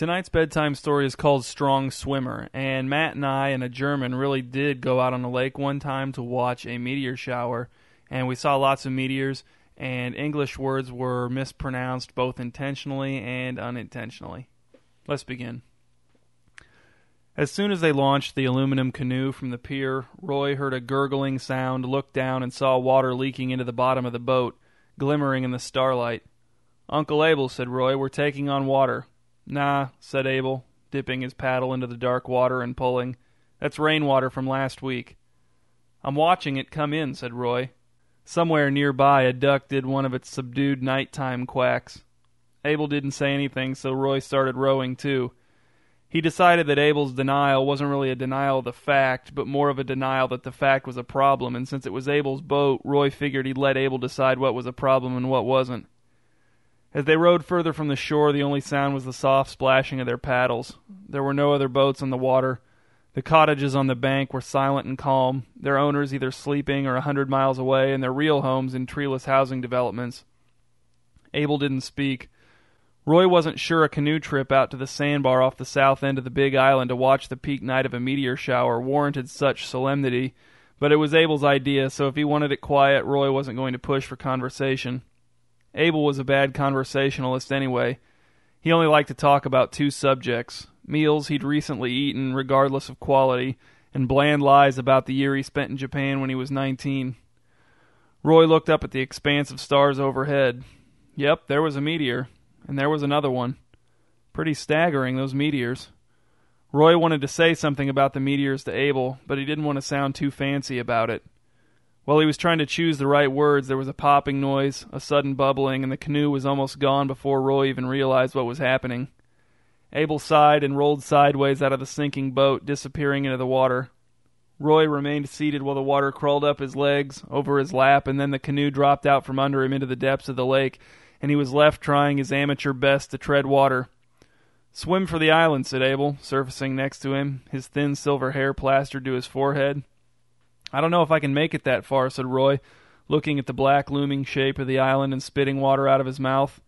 Tonight's bedtime story is called Strong Swimmer, and Matt and I and a German really did go out on the lake one time to watch a meteor shower, and we saw lots of meteors, and English words were mispronounced both intentionally and unintentionally. Let's begin. As soon as they launched the aluminum canoe from the pier, Roy heard a gurgling sound, looked down, and saw water leaking into the bottom of the boat, glimmering in the starlight. Uncle Abel, said Roy, we're taking on water. Nah, said Abel, dipping his paddle into the dark water and pulling. That's rainwater from last week. I'm watching it come in, said Roy. Somewhere nearby, a duck did one of its subdued nighttime quacks. Abel didn't say anything, so Roy started rowing too. He decided that Abel's denial wasn't really a denial of the fact, but more of a denial that the fact was a problem, and since it was Abel's boat, Roy figured he'd let Abel decide what was a problem and what wasn't. As they rowed further from the shore, the only sound was the soft splashing of their paddles. There were no other boats on the water. The cottages on the bank were silent and calm, their owners either sleeping or a hundred miles away, and their real homes in treeless housing developments. Abel didn't speak. Roy wasn't sure a canoe trip out to the sandbar off the south end of the big island to watch the peak night of a meteor shower warranted such solemnity, but it was Abel's idea, so if he wanted it quiet, Roy wasn't going to push for conversation. Abel was a bad conversationalist anyway. He only liked to talk about two subjects meals he'd recently eaten, regardless of quality, and bland lies about the year he spent in Japan when he was 19. Roy looked up at the expanse of stars overhead. Yep, there was a meteor, and there was another one. Pretty staggering, those meteors. Roy wanted to say something about the meteors to Abel, but he didn't want to sound too fancy about it. While he was trying to choose the right words, there was a popping noise, a sudden bubbling, and the canoe was almost gone before Roy even realized what was happening. Abel sighed and rolled sideways out of the sinking boat, disappearing into the water. Roy remained seated while the water crawled up his legs, over his lap, and then the canoe dropped out from under him into the depths of the lake, and he was left trying his amateur best to tread water. Swim for the island, said Abel, surfacing next to him, his thin silver hair plastered to his forehead. I don't know if I can make it that far, said Roy, looking at the black looming shape of the island and spitting water out of his mouth.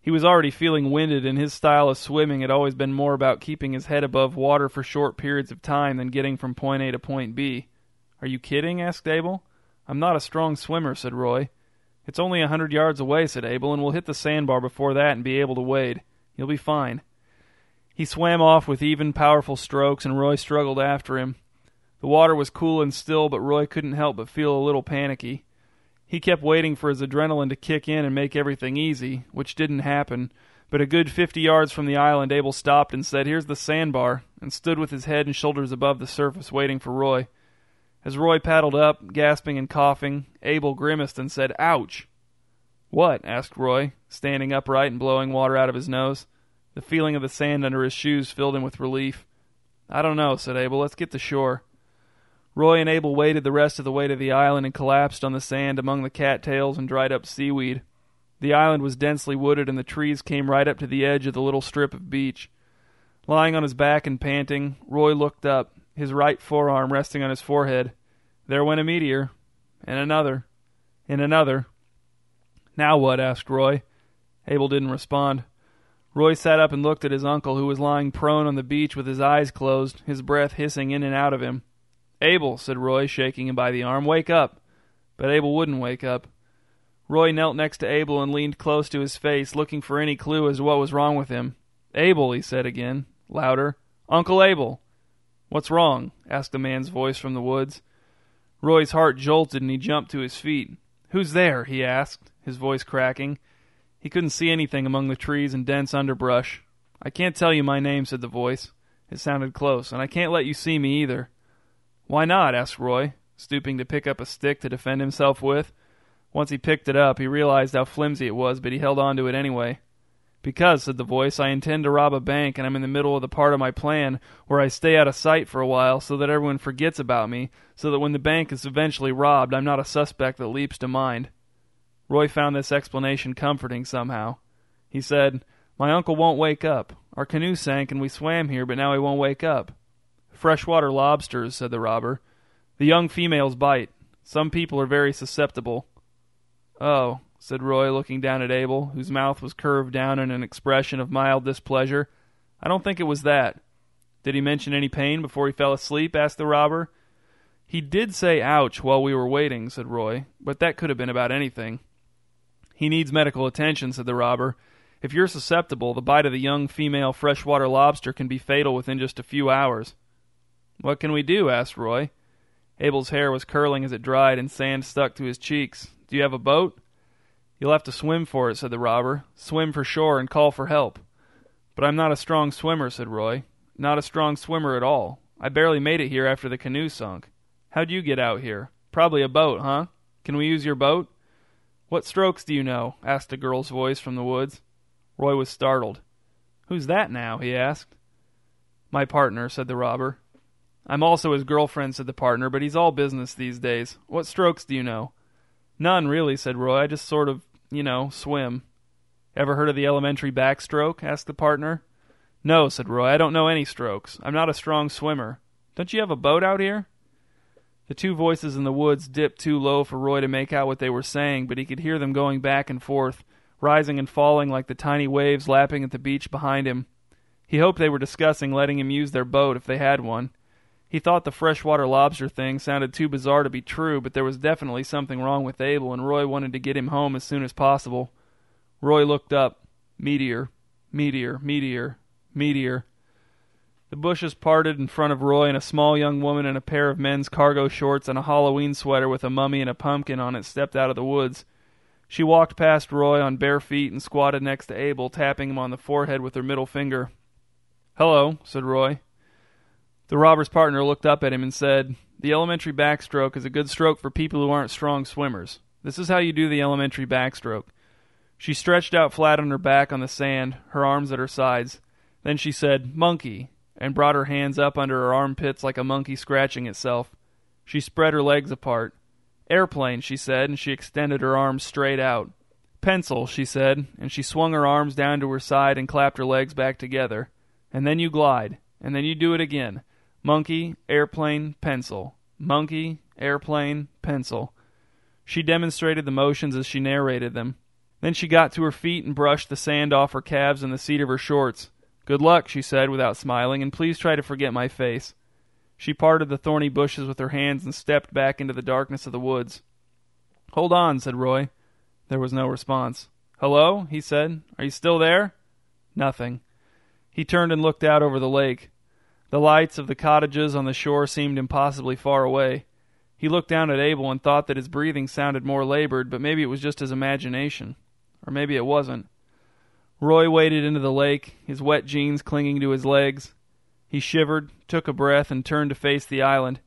He was already feeling winded, and his style of swimming had always been more about keeping his head above water for short periods of time than getting from point A to point B. Are you kidding? asked Abel. I'm not a strong swimmer, said Roy. It's only a hundred yards away, said Abel, and we'll hit the sandbar before that and be able to wade. You'll be fine. He swam off with even, powerful strokes, and Roy struggled after him. The water was cool and still, but Roy couldn't help but feel a little panicky. He kept waiting for his adrenaline to kick in and make everything easy, which didn't happen. But a good fifty yards from the island, Abel stopped and said, Here's the sandbar, and stood with his head and shoulders above the surface waiting for Roy. As Roy paddled up, gasping and coughing, Abel grimaced and said, Ouch! What? asked Roy, standing upright and blowing water out of his nose. The feeling of the sand under his shoes filled him with relief. I don't know, said Abel. Let's get to shore. Roy and Abel waded the rest of the way to the island and collapsed on the sand among the cattails and dried up seaweed. The island was densely wooded and the trees came right up to the edge of the little strip of beach. Lying on his back and panting, Roy looked up, his right forearm resting on his forehead. There went a meteor, and another, and another. Now what? asked Roy. Abel didn't respond. Roy sat up and looked at his uncle, who was lying prone on the beach with his eyes closed, his breath hissing in and out of him. Abel, said Roy, shaking him by the arm, wake up. But Abel wouldn't wake up. Roy knelt next to Abel and leaned close to his face, looking for any clue as to what was wrong with him. Abel, he said again, louder. Uncle Abel. What's wrong? asked a man's voice from the woods. Roy's heart jolted and he jumped to his feet. Who's there? he asked, his voice cracking. He couldn't see anything among the trees and dense underbrush. I can't tell you my name, said the voice. It sounded close, and I can't let you see me either. Why not? asked Roy, stooping to pick up a stick to defend himself with. Once he picked it up, he realized how flimsy it was, but he held on to it anyway. Because, said the voice, I intend to rob a bank, and I'm in the middle of the part of my plan where I stay out of sight for a while so that everyone forgets about me, so that when the bank is eventually robbed, I'm not a suspect that leaps to mind. Roy found this explanation comforting somehow. He said, My uncle won't wake up. Our canoe sank and we swam here, but now he won't wake up. Freshwater lobsters, said the robber. The young females bite. Some people are very susceptible. Oh, said Roy, looking down at Abel, whose mouth was curved down in an expression of mild displeasure. I don't think it was that. Did he mention any pain before he fell asleep? asked the robber. He did say ouch while we were waiting, said Roy, but that could have been about anything. He needs medical attention, said the robber. If you're susceptible, the bite of the young female freshwater lobster can be fatal within just a few hours. What can we do? asked Roy. Abel's hair was curling as it dried and sand stuck to his cheeks. Do you have a boat? You'll have to swim for it, said the robber. Swim for shore and call for help. But I'm not a strong swimmer, said Roy. Not a strong swimmer at all. I barely made it here after the canoe sunk. How'd you get out here? Probably a boat, huh? Can we use your boat? What strokes do you know? asked a girl's voice from the woods. Roy was startled. Who's that now? he asked. My partner, said the robber. I'm also his girlfriend, said the partner, but he's all business these days. What strokes do you know? None, really, said Roy. I just sort of, you know, swim. Ever heard of the elementary backstroke? asked the partner. No, said Roy. I don't know any strokes. I'm not a strong swimmer. Don't you have a boat out here? The two voices in the woods dipped too low for Roy to make out what they were saying, but he could hear them going back and forth, rising and falling like the tiny waves lapping at the beach behind him. He hoped they were discussing letting him use their boat if they had one. He thought the freshwater lobster thing sounded too bizarre to be true, but there was definitely something wrong with Abel, and Roy wanted to get him home as soon as possible. Roy looked up. Meteor, meteor, meteor, meteor. The bushes parted in front of Roy, and a small young woman in a pair of men's cargo shorts and a Halloween sweater with a mummy and a pumpkin on it stepped out of the woods. She walked past Roy on bare feet and squatted next to Abel, tapping him on the forehead with her middle finger. Hello, said Roy. The robber's partner looked up at him and said, The elementary backstroke is a good stroke for people who aren't strong swimmers. This is how you do the elementary backstroke. She stretched out flat on her back on the sand, her arms at her sides. Then she said, Monkey, and brought her hands up under her armpits like a monkey scratching itself. She spread her legs apart. Airplane, she said, and she extended her arms straight out. Pencil, she said, and she swung her arms down to her side and clapped her legs back together. And then you glide, and then you do it again. Monkey, airplane, pencil. Monkey, airplane, pencil. She demonstrated the motions as she narrated them. Then she got to her feet and brushed the sand off her calves and the seat of her shorts. Good luck, she said without smiling, and please try to forget my face. She parted the thorny bushes with her hands and stepped back into the darkness of the woods. Hold on, said Roy. There was no response. Hello? he said. Are you still there? Nothing. He turned and looked out over the lake. The lights of the cottages on the shore seemed impossibly far away. He looked down at Abel and thought that his breathing sounded more labored, but maybe it was just his imagination. Or maybe it wasn't. Roy waded into the lake, his wet jeans clinging to his legs. He shivered, took a breath, and turned to face the island.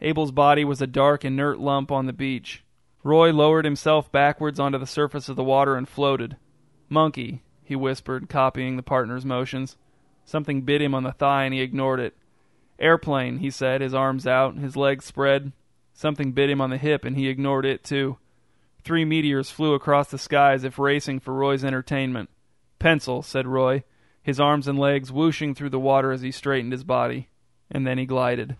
Abel's body was a dark, inert lump on the beach. Roy lowered himself backwards onto the surface of the water and floated. Monkey, he whispered, copying the partner's motions. Something bit him on the thigh and he ignored it. Airplane, he said, his arms out, his legs spread. Something bit him on the hip and he ignored it too. Three meteors flew across the sky as if racing for Roy's entertainment. Pencil, said Roy, his arms and legs whooshing through the water as he straightened his body. And then he glided.